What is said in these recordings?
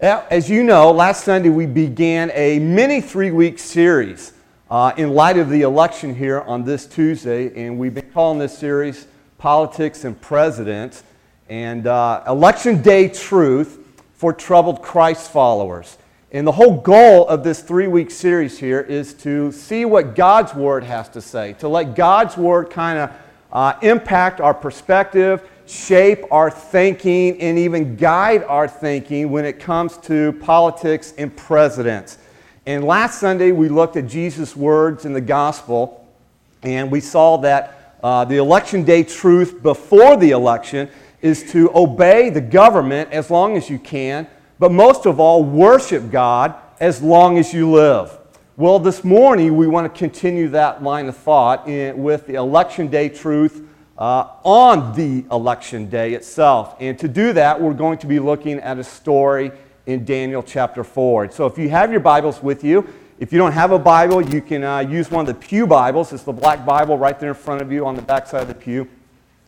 As you know, last Sunday we began a mini three week series uh, in light of the election here on this Tuesday, and we've been calling this series Politics and Presidents and uh, Election Day Truth for Troubled Christ Followers. And the whole goal of this three week series here is to see what God's Word has to say, to let God's Word kind of uh, impact our perspective, shape our thinking, and even guide our thinking when it comes to politics and presidents. And last Sunday, we looked at Jesus' words in the gospel, and we saw that uh, the election day truth before the election is to obey the government as long as you can but most of all, worship God as long as you live. Well, this morning we want to continue that line of thought in, with the election day truth uh, on the election day itself. And to do that, we're going to be looking at a story in Daniel chapter 4. So if you have your Bibles with you, if you don't have a Bible, you can uh, use one of the Pew Bibles. It's the black Bible right there in front of you on the back side of the pew.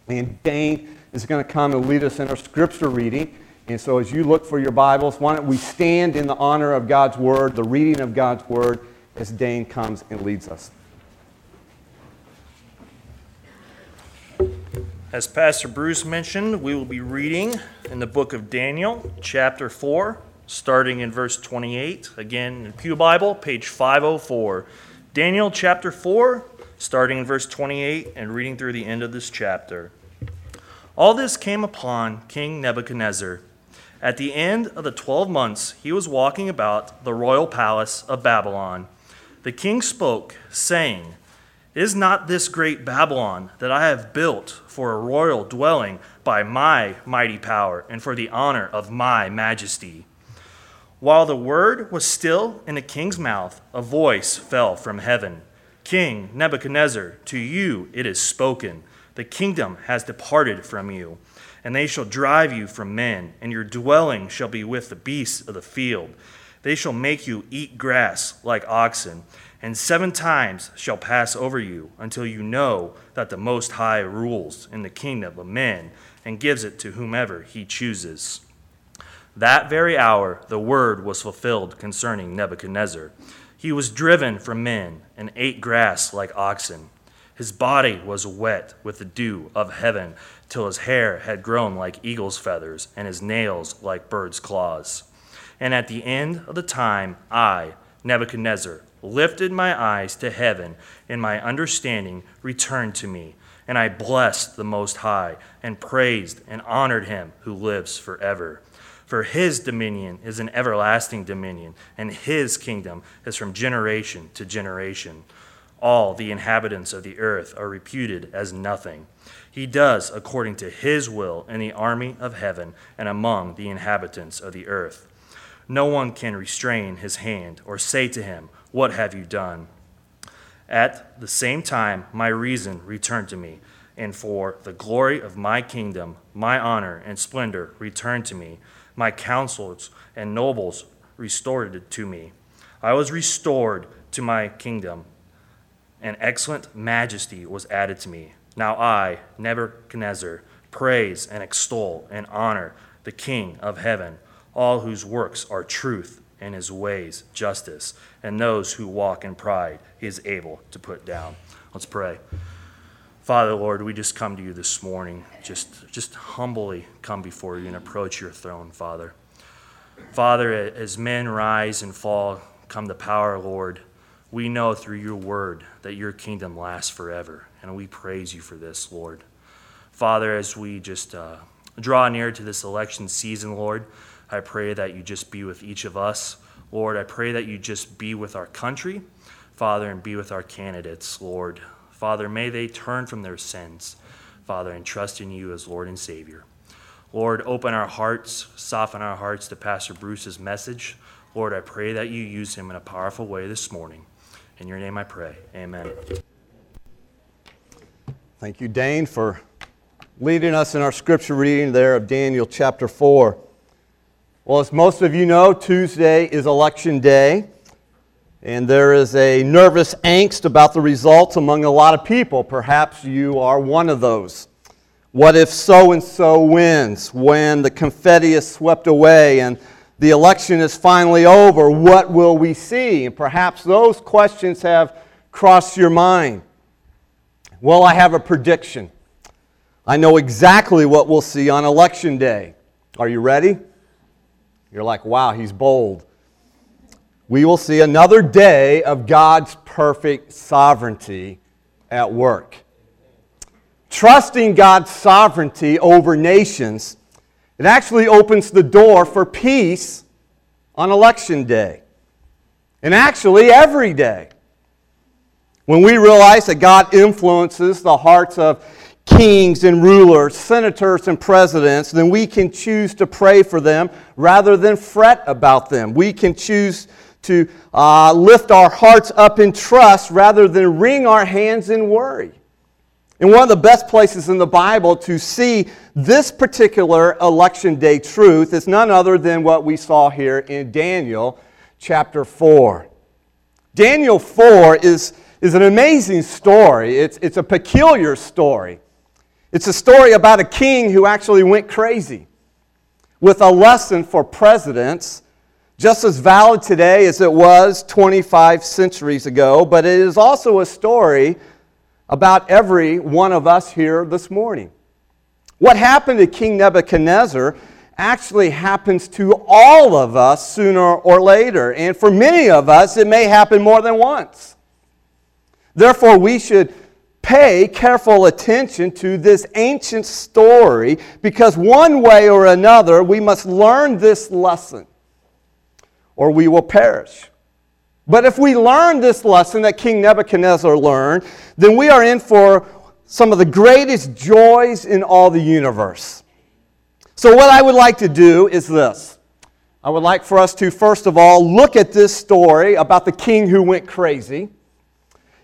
And Dane is going to come and lead us in our scripture reading. And so, as you look for your Bibles, why don't we stand in the honor of God's Word, the reading of God's Word, as Dane comes and leads us. As Pastor Bruce mentioned, we will be reading in the book of Daniel, chapter 4, starting in verse 28. Again, in Pew Bible, page 504. Daniel chapter 4, starting in verse 28 and reading through the end of this chapter. All this came upon King Nebuchadnezzar at the end of the twelve months, he was walking about the royal palace of Babylon. The king spoke, saying, Is not this great Babylon that I have built for a royal dwelling by my mighty power and for the honor of my majesty? While the word was still in the king's mouth, a voice fell from heaven King Nebuchadnezzar, to you it is spoken, the kingdom has departed from you and they shall drive you from men, and your dwelling shall be with the beasts of the field. They shall make you eat grass like oxen, and seven times shall pass over you until you know that the Most High rules in the kingdom of men and gives it to whomever he chooses. That very hour the word was fulfilled concerning Nebuchadnezzar. He was driven from men and ate grass like oxen. His body was wet with the dew of heaven till his hair had grown like eagle's feathers and his nails like bird's claws. And at the end of the time, I, Nebuchadnezzar, lifted my eyes to heaven, and my understanding returned to me. And I blessed the Most High, and praised and honored him who lives forever. For his dominion is an everlasting dominion, and his kingdom is from generation to generation. All the inhabitants of the earth are reputed as nothing. He does according to his will in the army of heaven and among the inhabitants of the earth. No one can restrain his hand or say to him, What have you done? At the same time, my reason returned to me, and for the glory of my kingdom, my honor and splendor returned to me. My counselors and nobles restored it to me. I was restored to my kingdom, and excellent majesty was added to me. Now I, Nebuchadnezzar, praise and extol and honor the King of heaven, all whose works are truth and his ways justice, and those who walk in pride he is able to put down. Let's pray. Father, Lord, we just come to you this morning, just, just humbly come before you and approach your throne, Father. Father, as men rise and fall, come the power, Lord, we know through your word that your kingdom lasts forever. And we praise you for this, Lord. Father, as we just uh, draw near to this election season, Lord, I pray that you just be with each of us. Lord, I pray that you just be with our country, Father, and be with our candidates, Lord. Father, may they turn from their sins, Father, and trust in you as Lord and Savior. Lord, open our hearts, soften our hearts to Pastor Bruce's message. Lord, I pray that you use him in a powerful way this morning. In your name I pray. Amen. Thank you, Dane, for leading us in our scripture reading there of Daniel chapter 4. Well, as most of you know, Tuesday is election day, and there is a nervous angst about the results among a lot of people. Perhaps you are one of those. What if so and so wins when the confetti is swept away and The election is finally over. What will we see? And perhaps those questions have crossed your mind. Well, I have a prediction. I know exactly what we'll see on election day. Are you ready? You're like, wow, he's bold. We will see another day of God's perfect sovereignty at work. Trusting God's sovereignty over nations, it actually opens the door for peace on election day. And actually, every day. When we realize that God influences the hearts of kings and rulers, senators and presidents, then we can choose to pray for them rather than fret about them. We can choose to uh, lift our hearts up in trust rather than wring our hands in worry. And one of the best places in the Bible to see this particular election day truth is none other than what we saw here in Daniel chapter 4. Daniel 4 is, is an amazing story, it's, it's a peculiar story. It's a story about a king who actually went crazy with a lesson for presidents, just as valid today as it was 25 centuries ago, but it is also a story about every one of us here this morning. What happened to King Nebuchadnezzar actually happens to all of us sooner or later, and for many of us, it may happen more than once. Therefore, we should pay careful attention to this ancient story because one way or another we must learn this lesson or we will perish. But if we learn this lesson that King Nebuchadnezzar learned, then we are in for some of the greatest joys in all the universe. So, what I would like to do is this. I would like for us to, first of all, look at this story about the king who went crazy,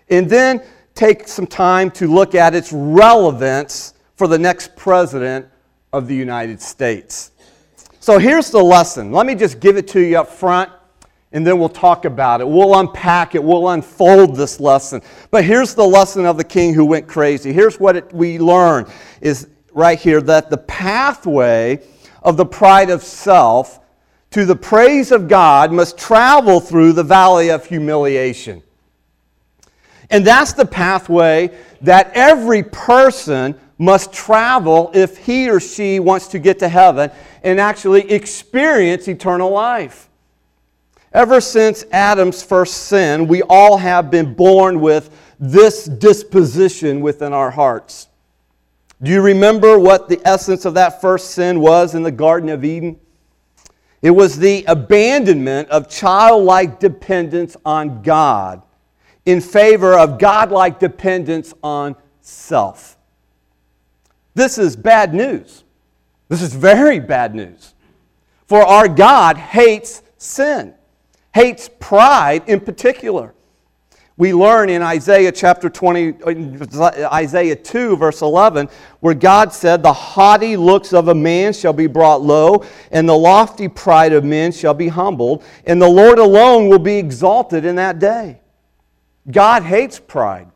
and then take some time to look at its relevance for the next president of the United States. So here's the lesson. Let me just give it to you up front, and then we'll talk about it. We'll unpack it. We'll unfold this lesson. But here's the lesson of the king who went crazy. Here's what it, we learn is right here that the pathway of the pride of self to the praise of God must travel through the valley of humiliation. And that's the pathway that every person must travel if he or she wants to get to heaven and actually experience eternal life. Ever since Adam's first sin, we all have been born with this disposition within our hearts. Do you remember what the essence of that first sin was in the Garden of Eden? It was the abandonment of childlike dependence on God in favor of godlike dependence on self. This is bad news. This is very bad news. For our God hates sin, hates pride in particular. We learn in Isaiah chapter 20, Isaiah 2, verse 11, where God said, The haughty looks of a man shall be brought low, and the lofty pride of men shall be humbled, and the Lord alone will be exalted in that day. God hates pride.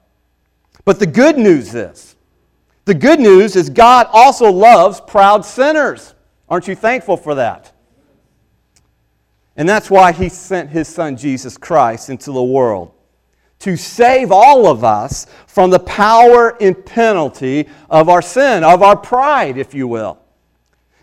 But the good news is the good news is God also loves proud sinners. Aren't you thankful for that? And that's why he sent his son Jesus Christ into the world to save all of us from the power and penalty of our sin, of our pride, if you will.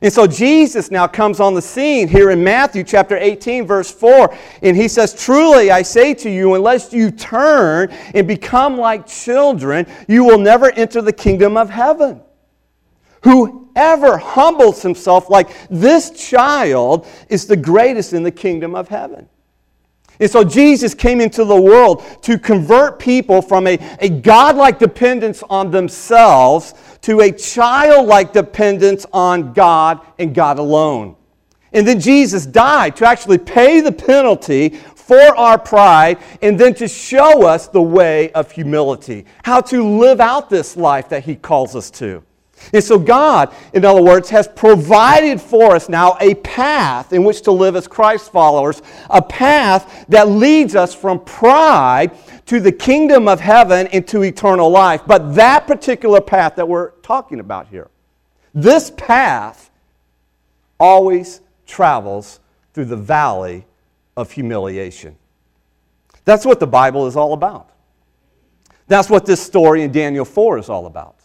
And so Jesus now comes on the scene here in Matthew chapter 18, verse 4, and he says, Truly I say to you, unless you turn and become like children, you will never enter the kingdom of heaven. Whoever humbles himself like this child is the greatest in the kingdom of heaven. And so Jesus came into the world to convert people from a, a godlike dependence on themselves to a childlike dependence on God and God alone. And then Jesus died to actually pay the penalty for our pride and then to show us the way of humility, how to live out this life that He calls us to. And so, God, in other words, has provided for us now a path in which to live as Christ followers, a path that leads us from pride to the kingdom of heaven and to eternal life. But that particular path that we're talking about here, this path always travels through the valley of humiliation. That's what the Bible is all about. That's what this story in Daniel 4 is all about.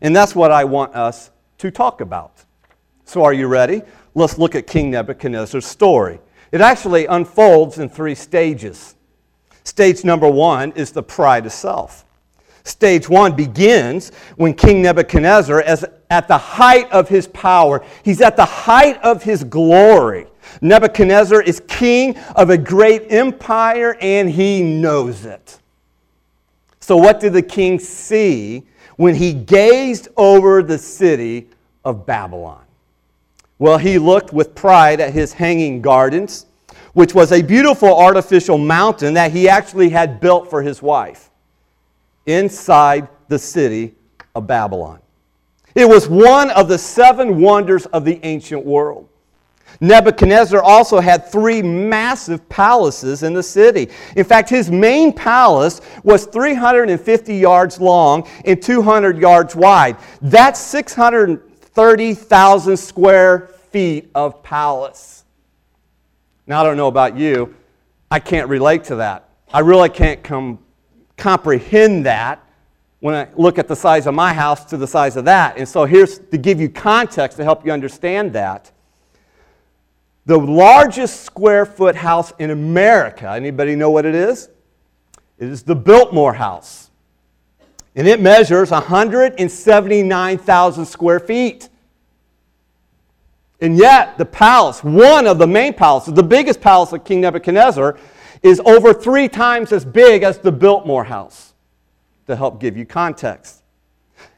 And that's what I want us to talk about. So, are you ready? Let's look at King Nebuchadnezzar's story. It actually unfolds in three stages. Stage number one is the pride of self. Stage one begins when King Nebuchadnezzar is at the height of his power. He's at the height of his glory. Nebuchadnezzar is king of a great empire and he knows it. So, what did the king see when he gazed over the city of Babylon? Well, he looked with pride at his hanging gardens, which was a beautiful artificial mountain that he actually had built for his wife inside the city of Babylon. It was one of the seven wonders of the ancient world. Nebuchadnezzar also had three massive palaces in the city. In fact, his main palace was 350 yards long and 200 yards wide. That's 630,000 square feet of palace. Now, I don't know about you, I can't relate to that. I really can't come comprehend that when I look at the size of my house to the size of that. And so here's to give you context to help you understand that. The largest square foot house in America, anybody know what it is? It is the Biltmore House. And it measures 179,000 square feet. And yet, the palace, one of the main palaces, the biggest palace of King Nebuchadnezzar, is over three times as big as the Biltmore House, to help give you context.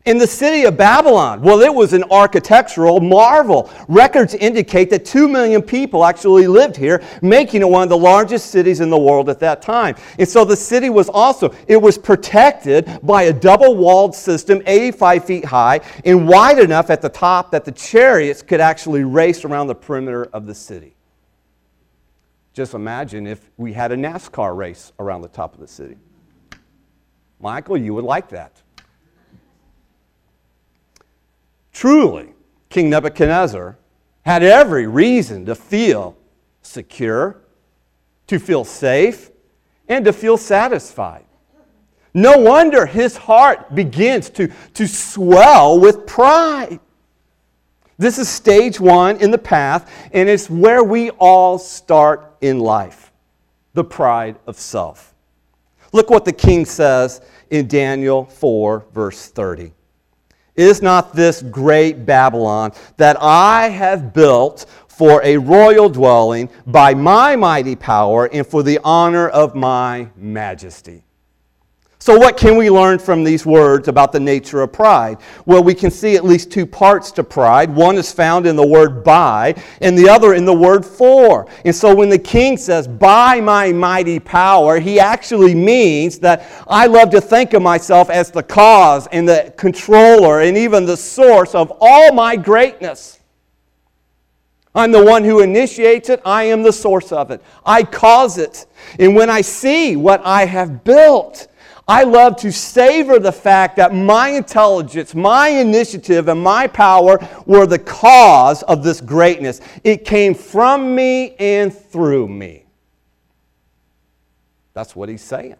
In the city of Babylon, well, it was an architectural marvel. Records indicate that 2 million people actually lived here, making it one of the largest cities in the world at that time. And so the city was also, it was protected by a double-walled system, 85 feet high, and wide enough at the top that the chariots could actually race around the perimeter of the city. Just imagine if we had a NASCAR race around the top of the city. Michael, you would like that. Truly, King Nebuchadnezzar had every reason to feel secure, to feel safe, and to feel satisfied. No wonder his heart begins to, to swell with pride. This is stage one in the path, and it's where we all start in life the pride of self. Look what the king says in Daniel 4, verse 30. Is not this great Babylon that I have built for a royal dwelling by my mighty power and for the honor of my majesty? So, what can we learn from these words about the nature of pride? Well, we can see at least two parts to pride. One is found in the word by, and the other in the word for. And so, when the king says, by my mighty power, he actually means that I love to think of myself as the cause and the controller and even the source of all my greatness. I'm the one who initiates it. I am the source of it. I cause it. And when I see what I have built, I love to savor the fact that my intelligence, my initiative, and my power were the cause of this greatness. It came from me and through me. That's what he's saying.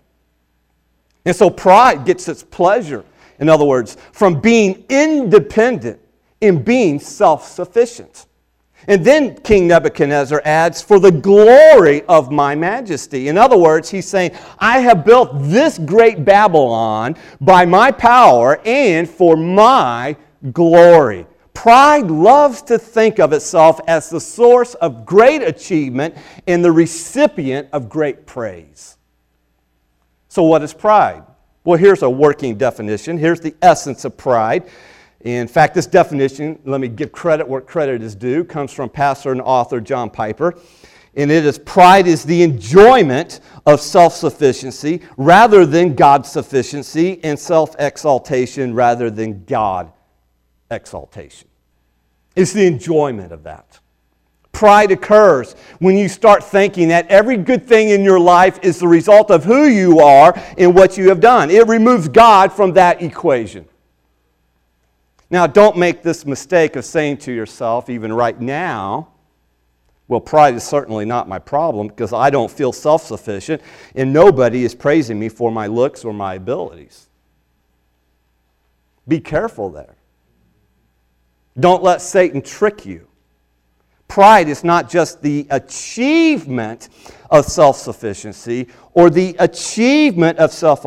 And so pride gets its pleasure, in other words, from being independent and being self sufficient. And then King Nebuchadnezzar adds, For the glory of my majesty. In other words, he's saying, I have built this great Babylon by my power and for my glory. Pride loves to think of itself as the source of great achievement and the recipient of great praise. So, what is pride? Well, here's a working definition. Here's the essence of pride. In fact, this definition, let me give credit where credit is due, comes from pastor and author John Piper. And it is pride is the enjoyment of self sufficiency rather than God's sufficiency, and self exaltation rather than God exaltation. It's the enjoyment of that. Pride occurs when you start thinking that every good thing in your life is the result of who you are and what you have done. It removes God from that equation. Now, don't make this mistake of saying to yourself, even right now, Well, pride is certainly not my problem because I don't feel self sufficient and nobody is praising me for my looks or my abilities. Be careful there. Don't let Satan trick you. Pride is not just the achievement of self sufficiency or the achievement of self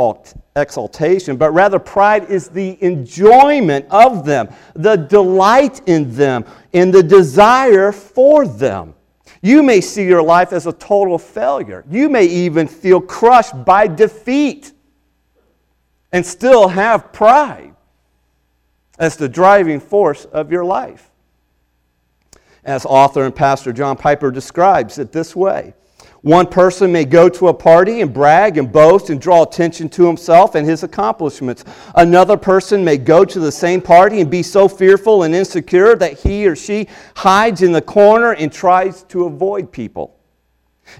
exaltation, but rather pride is the enjoyment of them, the delight in them, and the desire for them. You may see your life as a total failure. You may even feel crushed by defeat and still have pride as the driving force of your life. As author and pastor John Piper describes it this way one person may go to a party and brag and boast and draw attention to himself and his accomplishments. Another person may go to the same party and be so fearful and insecure that he or she hides in the corner and tries to avoid people.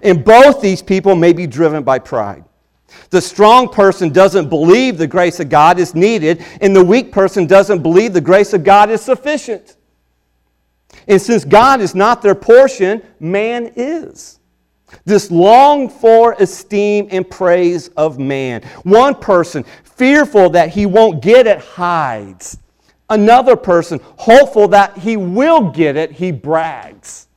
And both these people may be driven by pride. The strong person doesn't believe the grace of God is needed, and the weak person doesn't believe the grace of God is sufficient. And since God is not their portion, man is. This long for esteem and praise of man. One person, fearful that he won't get it, hides. Another person, hopeful that he will get it, he brags.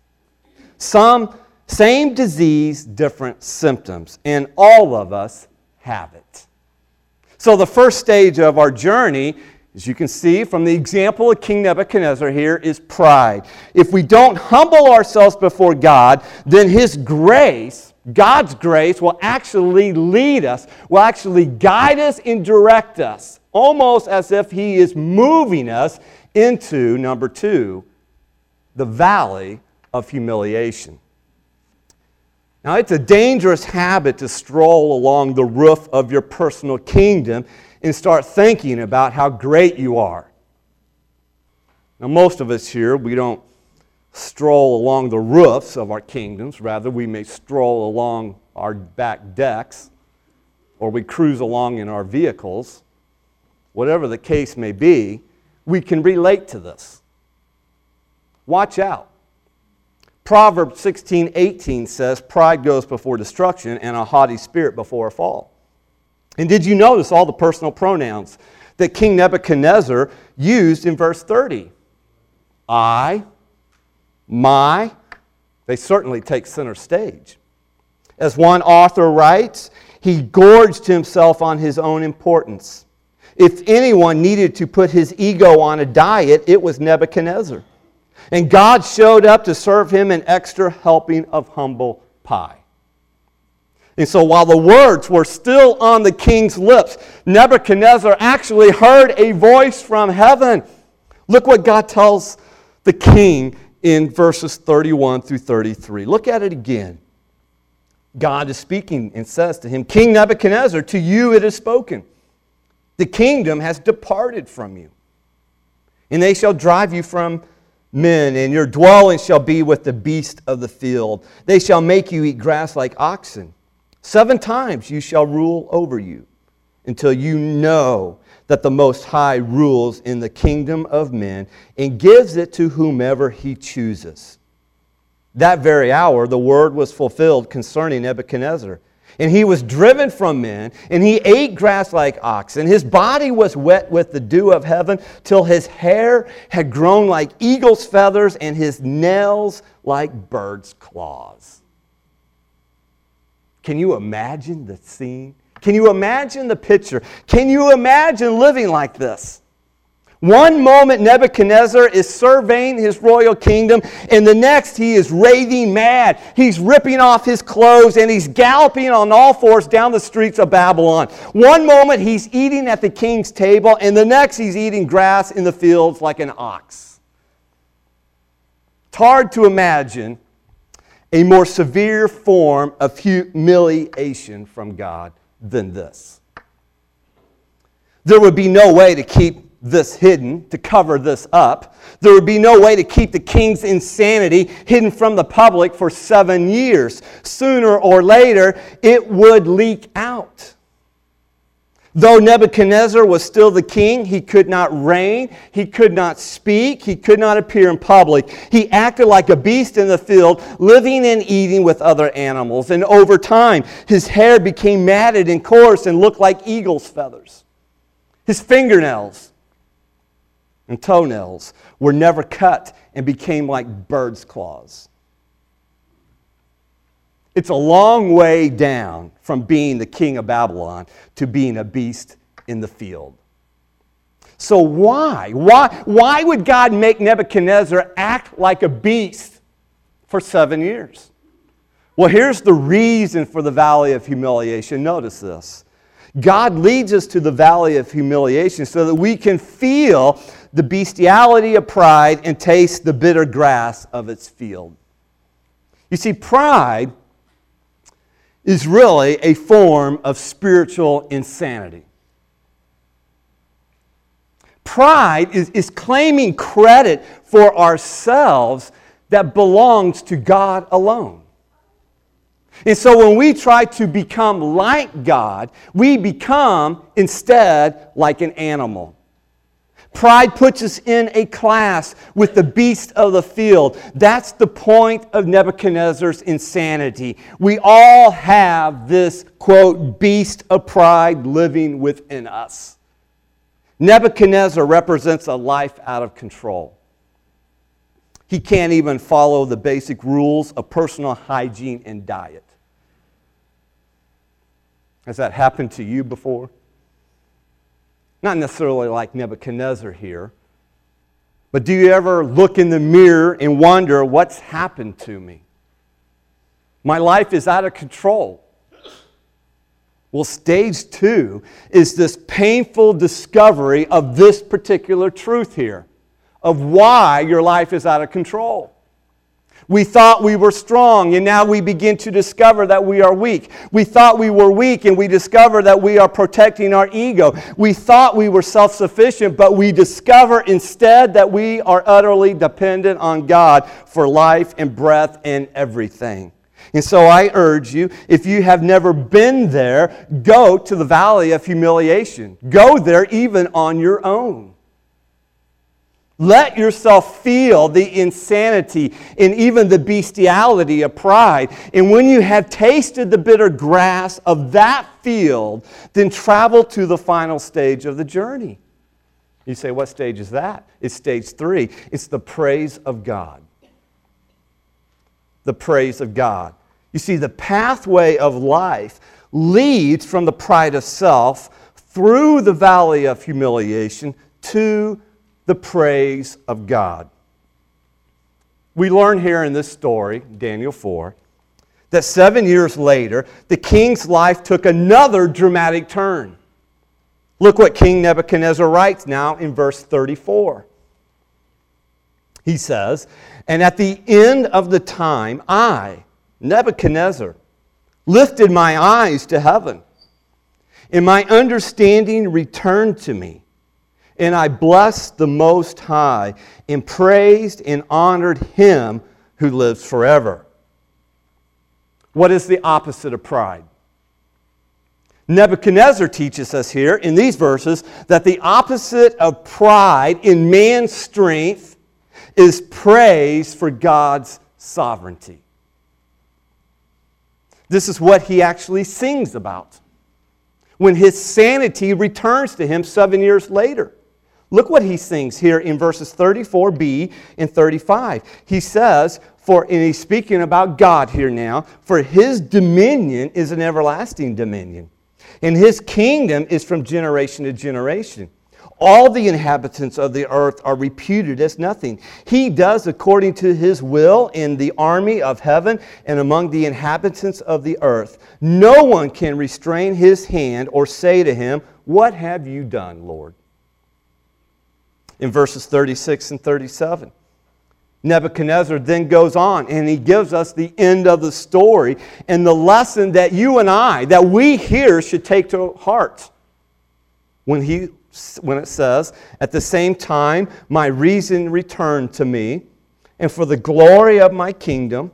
Some, same disease, different symptoms. And all of us have it. So, the first stage of our journey as you can see from the example of King Nebuchadnezzar here, is pride. If we don't humble ourselves before God, then His grace, God's grace, will actually lead us, will actually guide us and direct us, almost as if He is moving us into, number two, the valley of humiliation. Now, it's a dangerous habit to stroll along the roof of your personal kingdom and start thinking about how great you are. Now, most of us here, we don't stroll along the roofs of our kingdoms. Rather, we may stroll along our back decks or we cruise along in our vehicles. Whatever the case may be, we can relate to this. Watch out. Proverbs 16 18 says, Pride goes before destruction, and a haughty spirit before a fall. And did you notice all the personal pronouns that King Nebuchadnezzar used in verse 30? I, my, they certainly take center stage. As one author writes, he gorged himself on his own importance. If anyone needed to put his ego on a diet, it was Nebuchadnezzar. And God showed up to serve him an extra helping of humble pie. And so while the words were still on the king's lips, Nebuchadnezzar actually heard a voice from heaven. Look what God tells the king in verses 31 through 33. Look at it again. God is speaking and says to him, King Nebuchadnezzar, to you it is spoken. The kingdom has departed from you, and they shall drive you from men, and your dwelling shall be with the beast of the field. They shall make you eat grass like oxen. Seven times you shall rule over you until you know that the Most High rules in the kingdom of men and gives it to whomever he chooses. That very hour, the word was fulfilled concerning Nebuchadnezzar. And he was driven from men, and he ate grass like oxen. His body was wet with the dew of heaven, till his hair had grown like eagle's feathers, and his nails like bird's claws. Can you imagine the scene? Can you imagine the picture? Can you imagine living like this? One moment, Nebuchadnezzar is surveying his royal kingdom, and the next, he is raving mad. He's ripping off his clothes and he's galloping on all fours down the streets of Babylon. One moment, he's eating at the king's table, and the next, he's eating grass in the fields like an ox. It's hard to imagine a more severe form of humiliation from God than this. There would be no way to keep this hidden, to cover this up. There would be no way to keep the king's insanity hidden from the public for seven years. Sooner or later, it would leak out. Though Nebuchadnezzar was still the king, he could not reign, he could not speak, he could not appear in public. He acted like a beast in the field, living and eating with other animals. And over time, his hair became matted and coarse and looked like eagle's feathers. His fingernails and toenails were never cut and became like bird's claws. It's a long way down from being the king of Babylon to being a beast in the field. So, why? Why, why would God make Nebuchadnezzar act like a beast for seven years? Well, here's the reason for the valley of humiliation. Notice this God leads us to the valley of humiliation so that we can feel the bestiality of pride and taste the bitter grass of its field. You see, pride is really a form of spiritual insanity. Pride is, is claiming credit for ourselves that belongs to God alone. And so when we try to become like God, we become instead like an animal. Pride puts us in a class with the beast of the field. That's the point of Nebuchadnezzar's insanity. We all have this, quote, beast of pride living within us. Nebuchadnezzar represents a life out of control. He can't even follow the basic rules of personal hygiene and diet. Has that happened to you before? Not necessarily like Nebuchadnezzar here, but do you ever look in the mirror and wonder what's happened to me? My life is out of control. Well, stage two is this painful discovery of this particular truth here, of why your life is out of control. We thought we were strong, and now we begin to discover that we are weak. We thought we were weak, and we discover that we are protecting our ego. We thought we were self sufficient, but we discover instead that we are utterly dependent on God for life and breath and everything. And so I urge you, if you have never been there, go to the valley of humiliation. Go there even on your own. Let yourself feel the insanity and even the bestiality of pride. And when you have tasted the bitter grass of that field, then travel to the final stage of the journey. You say, what stage is that? It's stage three. It's the praise of God. The praise of God. You see, the pathway of life leads from the pride of self through the valley of humiliation to the praise of God. We learn here in this story, Daniel 4, that seven years later, the king's life took another dramatic turn. Look what King Nebuchadnezzar writes now in verse 34. He says, And at the end of the time, I, Nebuchadnezzar, lifted my eyes to heaven, and my understanding returned to me. And I blessed the Most High and praised and honored him who lives forever. What is the opposite of pride? Nebuchadnezzar teaches us here in these verses that the opposite of pride in man's strength is praise for God's sovereignty. This is what he actually sings about when his sanity returns to him seven years later. Look what he sings here in verses 34b and 35. He says, for, and he's speaking about God here now, for his dominion is an everlasting dominion, and his kingdom is from generation to generation. All the inhabitants of the earth are reputed as nothing. He does according to his will in the army of heaven and among the inhabitants of the earth. No one can restrain his hand or say to him, What have you done, Lord? In verses 36 and 37. Nebuchadnezzar then goes on and he gives us the end of the story and the lesson that you and I, that we here should take to heart. When, he, when it says, At the same time, my reason returned to me, and for the glory of my kingdom,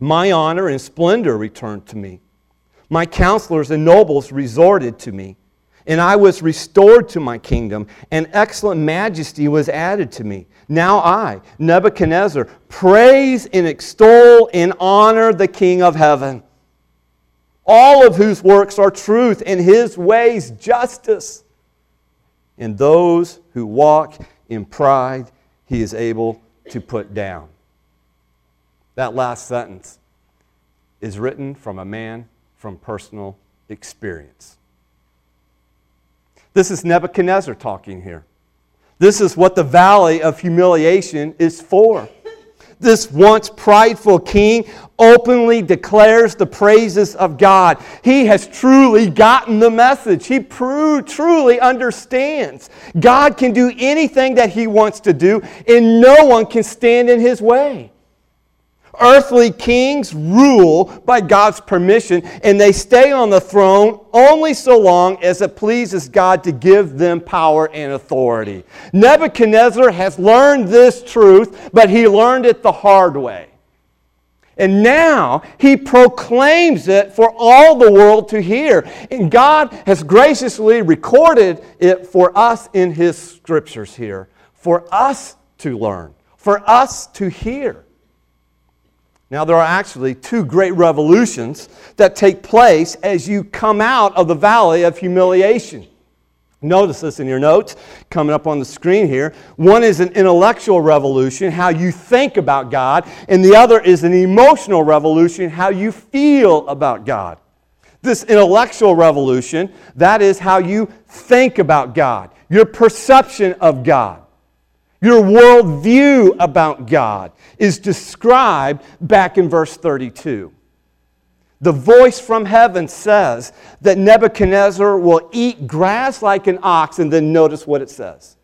my honor and splendor returned to me. My counselors and nobles resorted to me and I was restored to my kingdom, and excellent majesty was added to me. Now I, Nebuchadnezzar, praise and extol and honor the King of heaven, all of whose works are truth, and his ways justice. And those who walk in pride, he is able to put down. That last sentence is written from a man from personal experience. This is Nebuchadnezzar talking here. This is what the valley of humiliation is for. This once prideful king openly declares the praises of God. He has truly gotten the message. He truly understands. God can do anything that he wants to do, and no one can stand in his way. Earthly kings rule by God's permission, and they stay on the throne only so long as it pleases God to give them power and authority. Nebuchadnezzar has learned this truth, but he learned it the hard way. And now he proclaims it for all the world to hear. And God has graciously recorded it for us in his scriptures here, for us to learn, for us to hear. Now, there are actually two great revolutions that take place as you come out of the valley of humiliation. Notice this in your notes, coming up on the screen here. One is an intellectual revolution, how you think about God, and the other is an emotional revolution, how you feel about God. This intellectual revolution, that is how you think about God, your perception of God. Your worldview about God is described back in verse 32. The voice from heaven says that Nebuchadnezzar will eat grass like an ox, and then notice what it says.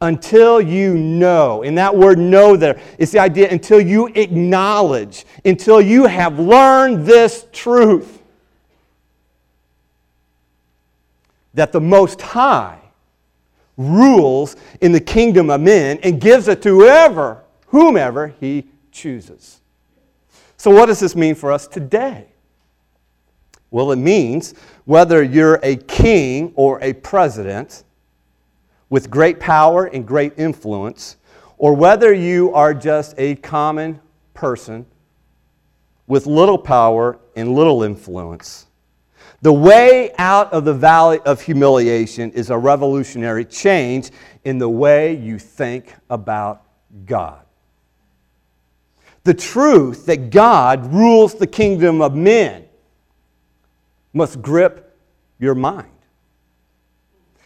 Until you know, and that word know there is the idea until you acknowledge, until you have learned this truth that the Most High rules in the kingdom of men and gives it to whoever, whomever he chooses. So, what does this mean for us today? Well, it means whether you're a king or a president with great power and great influence, or whether you are just a common person with little power and little influence, the way out of the valley of humiliation is a revolutionary change in the way you think about God. The truth that God rules the kingdom of men must grip your mind.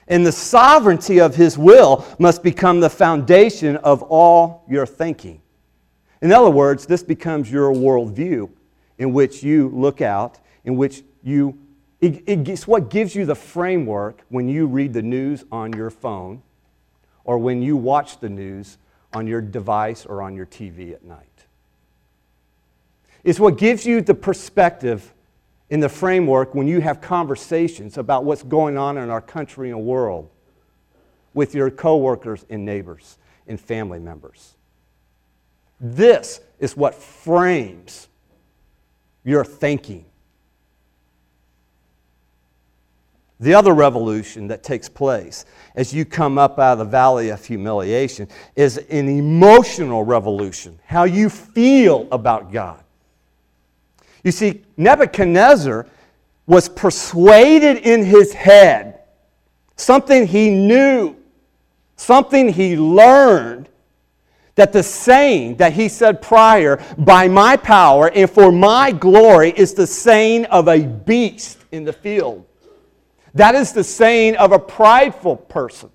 And the sovereignty of His will must become the foundation of all your thinking. In other words, this becomes your worldview in which you look out, in which you it, it's what gives you the framework when you read the news on your phone or when you watch the news on your device or on your TV at night. It's what gives you the perspective in the framework when you have conversations about what's going on in our country and world with your coworkers and neighbors and family members. This is what frames your thinking The other revolution that takes place as you come up out of the valley of humiliation is an emotional revolution, how you feel about God. You see, Nebuchadnezzar was persuaded in his head, something he knew, something he learned, that the saying that he said prior, by my power and for my glory, is the saying of a beast in the field. That is the saying of a prideful person.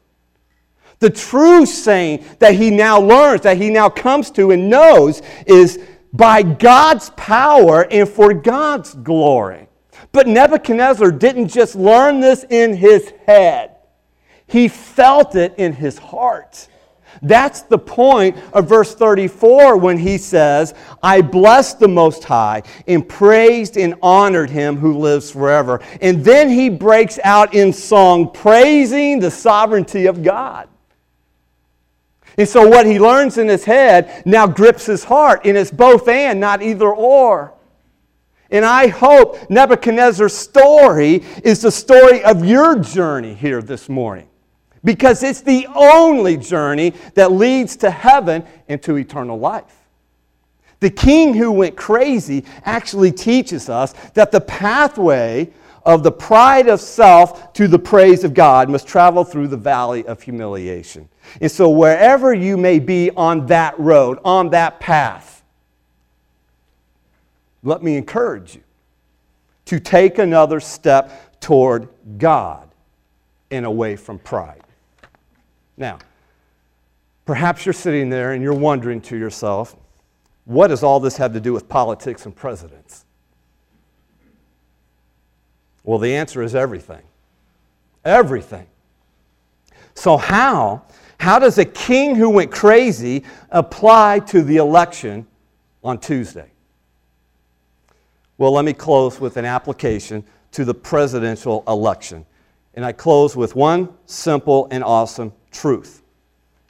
The true saying that he now learns, that he now comes to and knows, is by God's power and for God's glory. But Nebuchadnezzar didn't just learn this in his head, he felt it in his heart. That's the point of verse 34 when he says, I blessed the Most High and praised and honored him who lives forever. And then he breaks out in song, praising the sovereignty of God. And so what he learns in his head now grips his heart, and it's both and, not either or. And I hope Nebuchadnezzar's story is the story of your journey here this morning. Because it's the only journey that leads to heaven and to eternal life. The king who went crazy actually teaches us that the pathway of the pride of self to the praise of God must travel through the valley of humiliation. And so, wherever you may be on that road, on that path, let me encourage you to take another step toward God and away from pride. Now, perhaps you're sitting there and you're wondering to yourself, what does all this have to do with politics and presidents? Well, the answer is everything. Everything. So, how? How does a king who went crazy apply to the election on Tuesday? Well, let me close with an application to the presidential election. And I close with one simple and awesome truth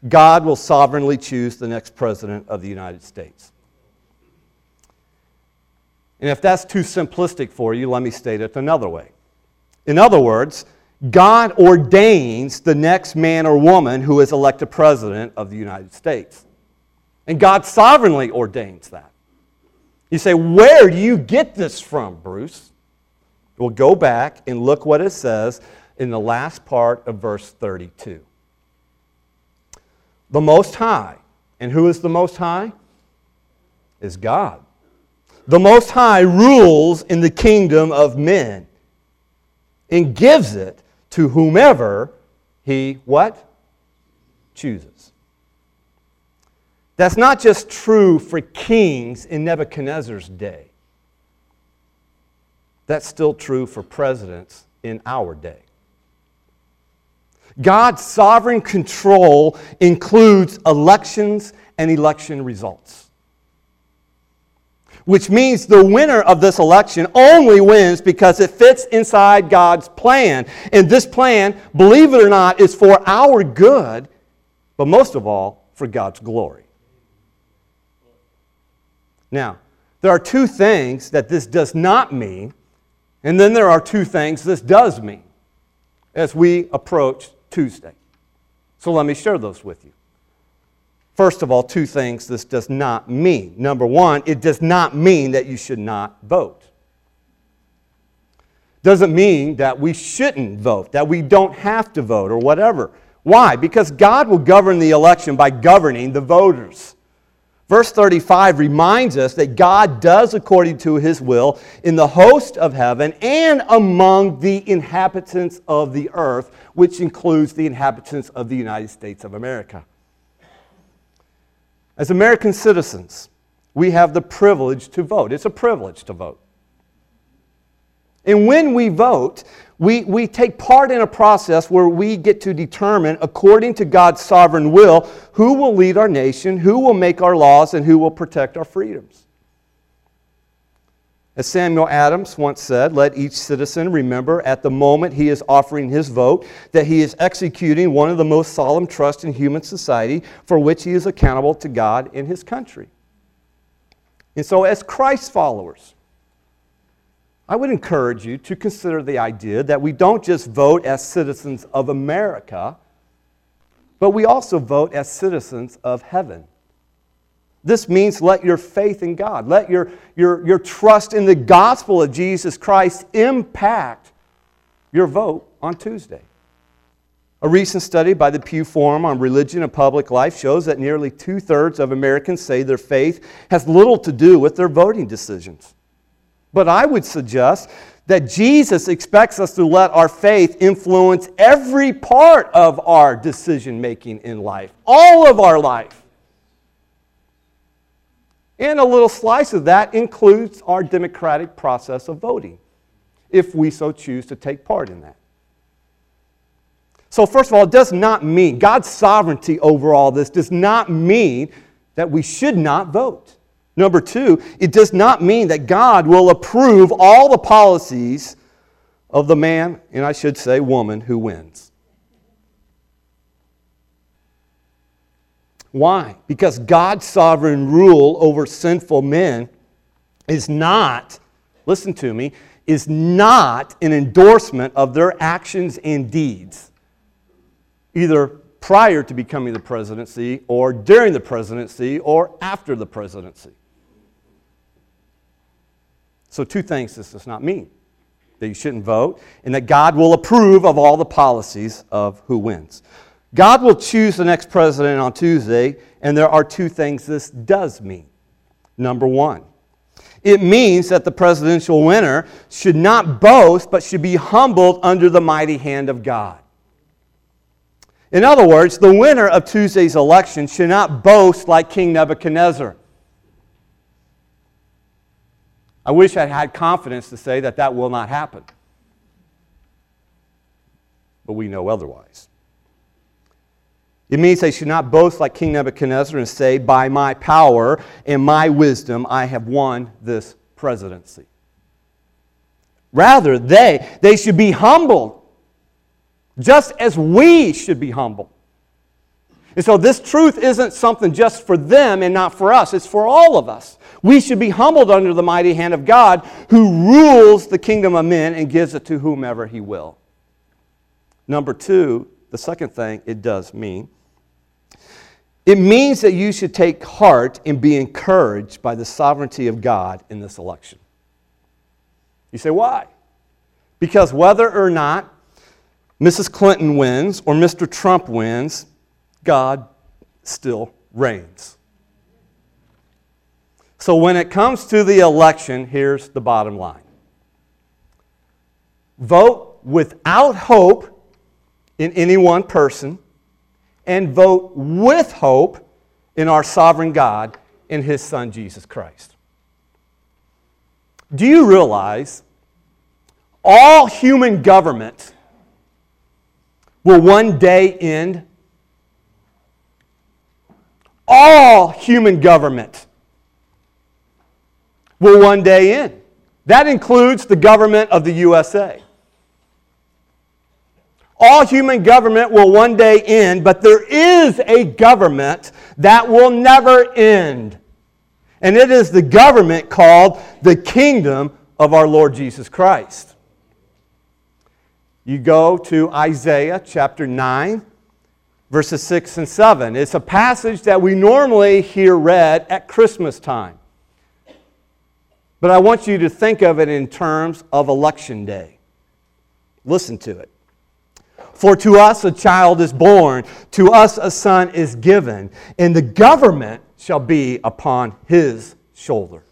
God will sovereignly choose the next president of the United States. And if that's too simplistic for you, let me state it another way. In other words, God ordains the next man or woman who is elected president of the United States. And God sovereignly ordains that. You say, Where do you get this from, Bruce? Well, go back and look what it says in the last part of verse 32. The Most High. And who is the Most High? Is God. The Most High rules in the kingdom of men and gives it to whomever he what? Chooses. That's not just true for kings in Nebuchadnezzar's day. That's still true for presidents in our day. God's sovereign control includes elections and election results which means the winner of this election only wins because it fits inside God's plan. And this plan, believe it or not, is for our good, but most of all, for God's glory. Now, there are two things that this does not mean, and then there are two things this does mean as we approach Tuesday. So let me share those with you. First of all, two things this does not mean. Number one, it does not mean that you should not vote. Doesn't mean that we shouldn't vote, that we don't have to vote or whatever. Why? Because God will govern the election by governing the voters. Verse 35 reminds us that God does according to his will in the host of heaven and among the inhabitants of the earth, which includes the inhabitants of the United States of America. As American citizens, we have the privilege to vote. It's a privilege to vote. And when we vote, we, we take part in a process where we get to determine, according to God's sovereign will, who will lead our nation, who will make our laws, and who will protect our freedoms. As Samuel Adams once said, let each citizen remember at the moment he is offering his vote that he is executing one of the most solemn trusts in human society for which he is accountable to God and his country. And so, as Christ followers, I would encourage you to consider the idea that we don't just vote as citizens of America, but we also vote as citizens of heaven. This means let your faith in God, let your, your, your trust in the gospel of Jesus Christ impact your vote on Tuesday. A recent study by the Pew Forum on Religion and Public Life shows that nearly two thirds of Americans say their faith has little to do with their voting decisions. But I would suggest that Jesus expects us to let our faith influence every part of our decision making in life, all of our life. And a little slice of that includes our democratic process of voting, if we so choose to take part in that. So, first of all, it does not mean, God's sovereignty over all this does not mean that we should not vote. Number two, it does not mean that God will approve all the policies of the man, and I should say woman, who wins. Why? Because God's sovereign rule over sinful men is not, listen to me, is not an endorsement of their actions and deeds, either prior to becoming the presidency, or during the presidency, or after the presidency. So, two things this does not mean that you shouldn't vote, and that God will approve of all the policies of who wins. God will choose the next president on Tuesday, and there are two things this does mean. Number one, it means that the presidential winner should not boast, but should be humbled under the mighty hand of God. In other words, the winner of Tuesday's election should not boast like King Nebuchadnezzar. I wish I had confidence to say that that will not happen. But we know otherwise. It means they should not boast like King Nebuchadnezzar and say, By my power and my wisdom, I have won this presidency. Rather, they, they should be humbled, just as we should be humbled. And so, this truth isn't something just for them and not for us, it's for all of us. We should be humbled under the mighty hand of God who rules the kingdom of men and gives it to whomever he will. Number two, the second thing it does mean it means that you should take heart and be encouraged by the sovereignty of God in this election. You say, why? Because whether or not Mrs. Clinton wins or Mr. Trump wins, God still reigns. So when it comes to the election, here's the bottom line vote without hope in any one person and vote with hope in our sovereign God in His Son, Jesus Christ. Do you realize all human government will one day end? All human government will one day end. That includes the government of the USA. All human government will one day end, but there is a government that will never end. And it is the government called the kingdom of our Lord Jesus Christ. You go to Isaiah chapter 9, verses 6 and 7. It's a passage that we normally hear read at Christmas time. But I want you to think of it in terms of election day. Listen to it. For to us a child is born, to us a son is given, and the government shall be upon his shoulder.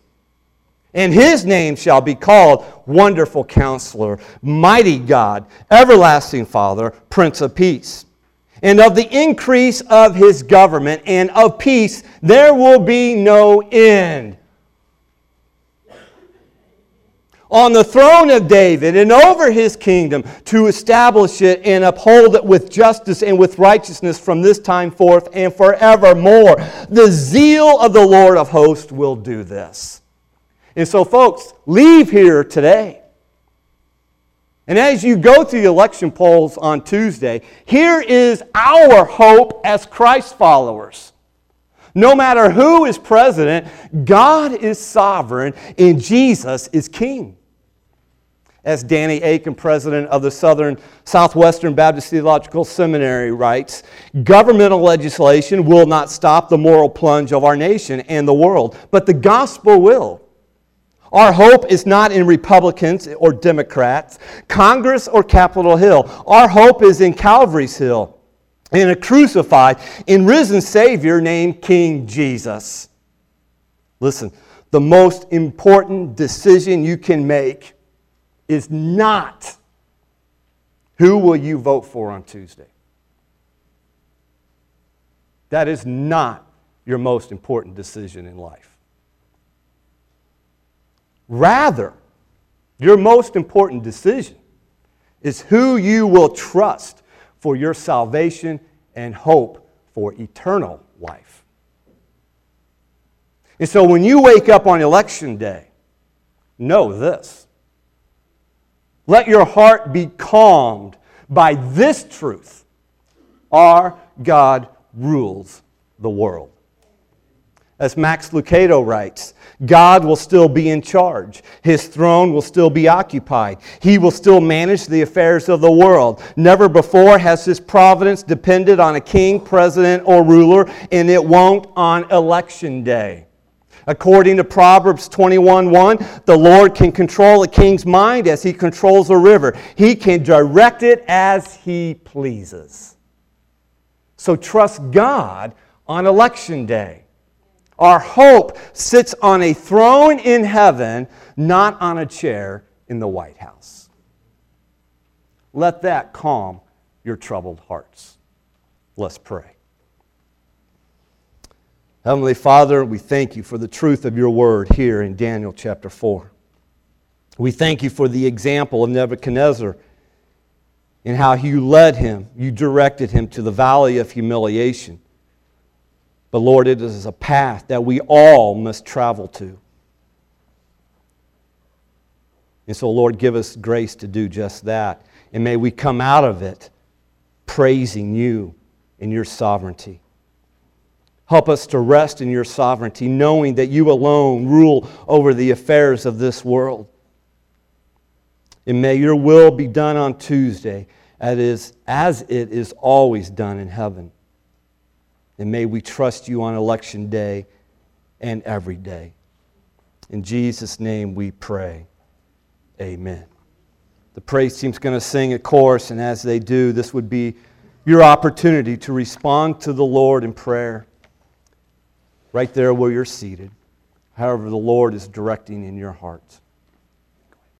And his name shall be called Wonderful Counselor, Mighty God, Everlasting Father, Prince of Peace. And of the increase of his government and of peace there will be no end on the throne of David and over his kingdom to establish it and uphold it with justice and with righteousness from this time forth and forevermore. The zeal of the Lord of hosts will do this. And so, folks, leave here today. And as you go through the election polls on Tuesday, here is our hope as Christ followers. No matter who is president, God is sovereign and Jesus is king. As Danny Akin, president of the Southern Southwestern Baptist Theological Seminary, writes, governmental legislation will not stop the moral plunge of our nation and the world, but the gospel will. Our hope is not in Republicans or Democrats, Congress or Capitol Hill. Our hope is in Calvary's Hill in a crucified and risen Savior named King Jesus. Listen, the most important decision you can make is not who will you vote for on Tuesday. That is not your most important decision in life. Rather, your most important decision is who you will trust for your salvation and hope for eternal life. And so when you wake up on election day, know this. Let your heart be calmed by this truth our God rules the world. As Max Lucado writes, God will still be in charge. His throne will still be occupied. He will still manage the affairs of the world. Never before has his providence depended on a king, president, or ruler, and it won't on election day. According to Proverbs 21:1, the Lord can control a king's mind as he controls a river. He can direct it as he pleases. So trust God on election day. Our hope sits on a throne in heaven, not on a chair in the White House. Let that calm your troubled hearts. Let's pray. Heavenly Father, we thank you for the truth of your word here in Daniel chapter 4. We thank you for the example of Nebuchadnezzar and how you led him, you directed him to the valley of humiliation. But Lord, it is a path that we all must travel to. And so, Lord, give us grace to do just that. And may we come out of it praising you in your sovereignty. Help us to rest in your sovereignty, knowing that you alone rule over the affairs of this world. And may your will be done on Tuesday as it is always done in heaven. And may we trust you on election day and every day. In Jesus' name we pray. Amen. The praise team's going to sing a chorus, and as they do, this would be your opportunity to respond to the Lord in prayer right there where you're seated, however, the Lord is directing in your hearts.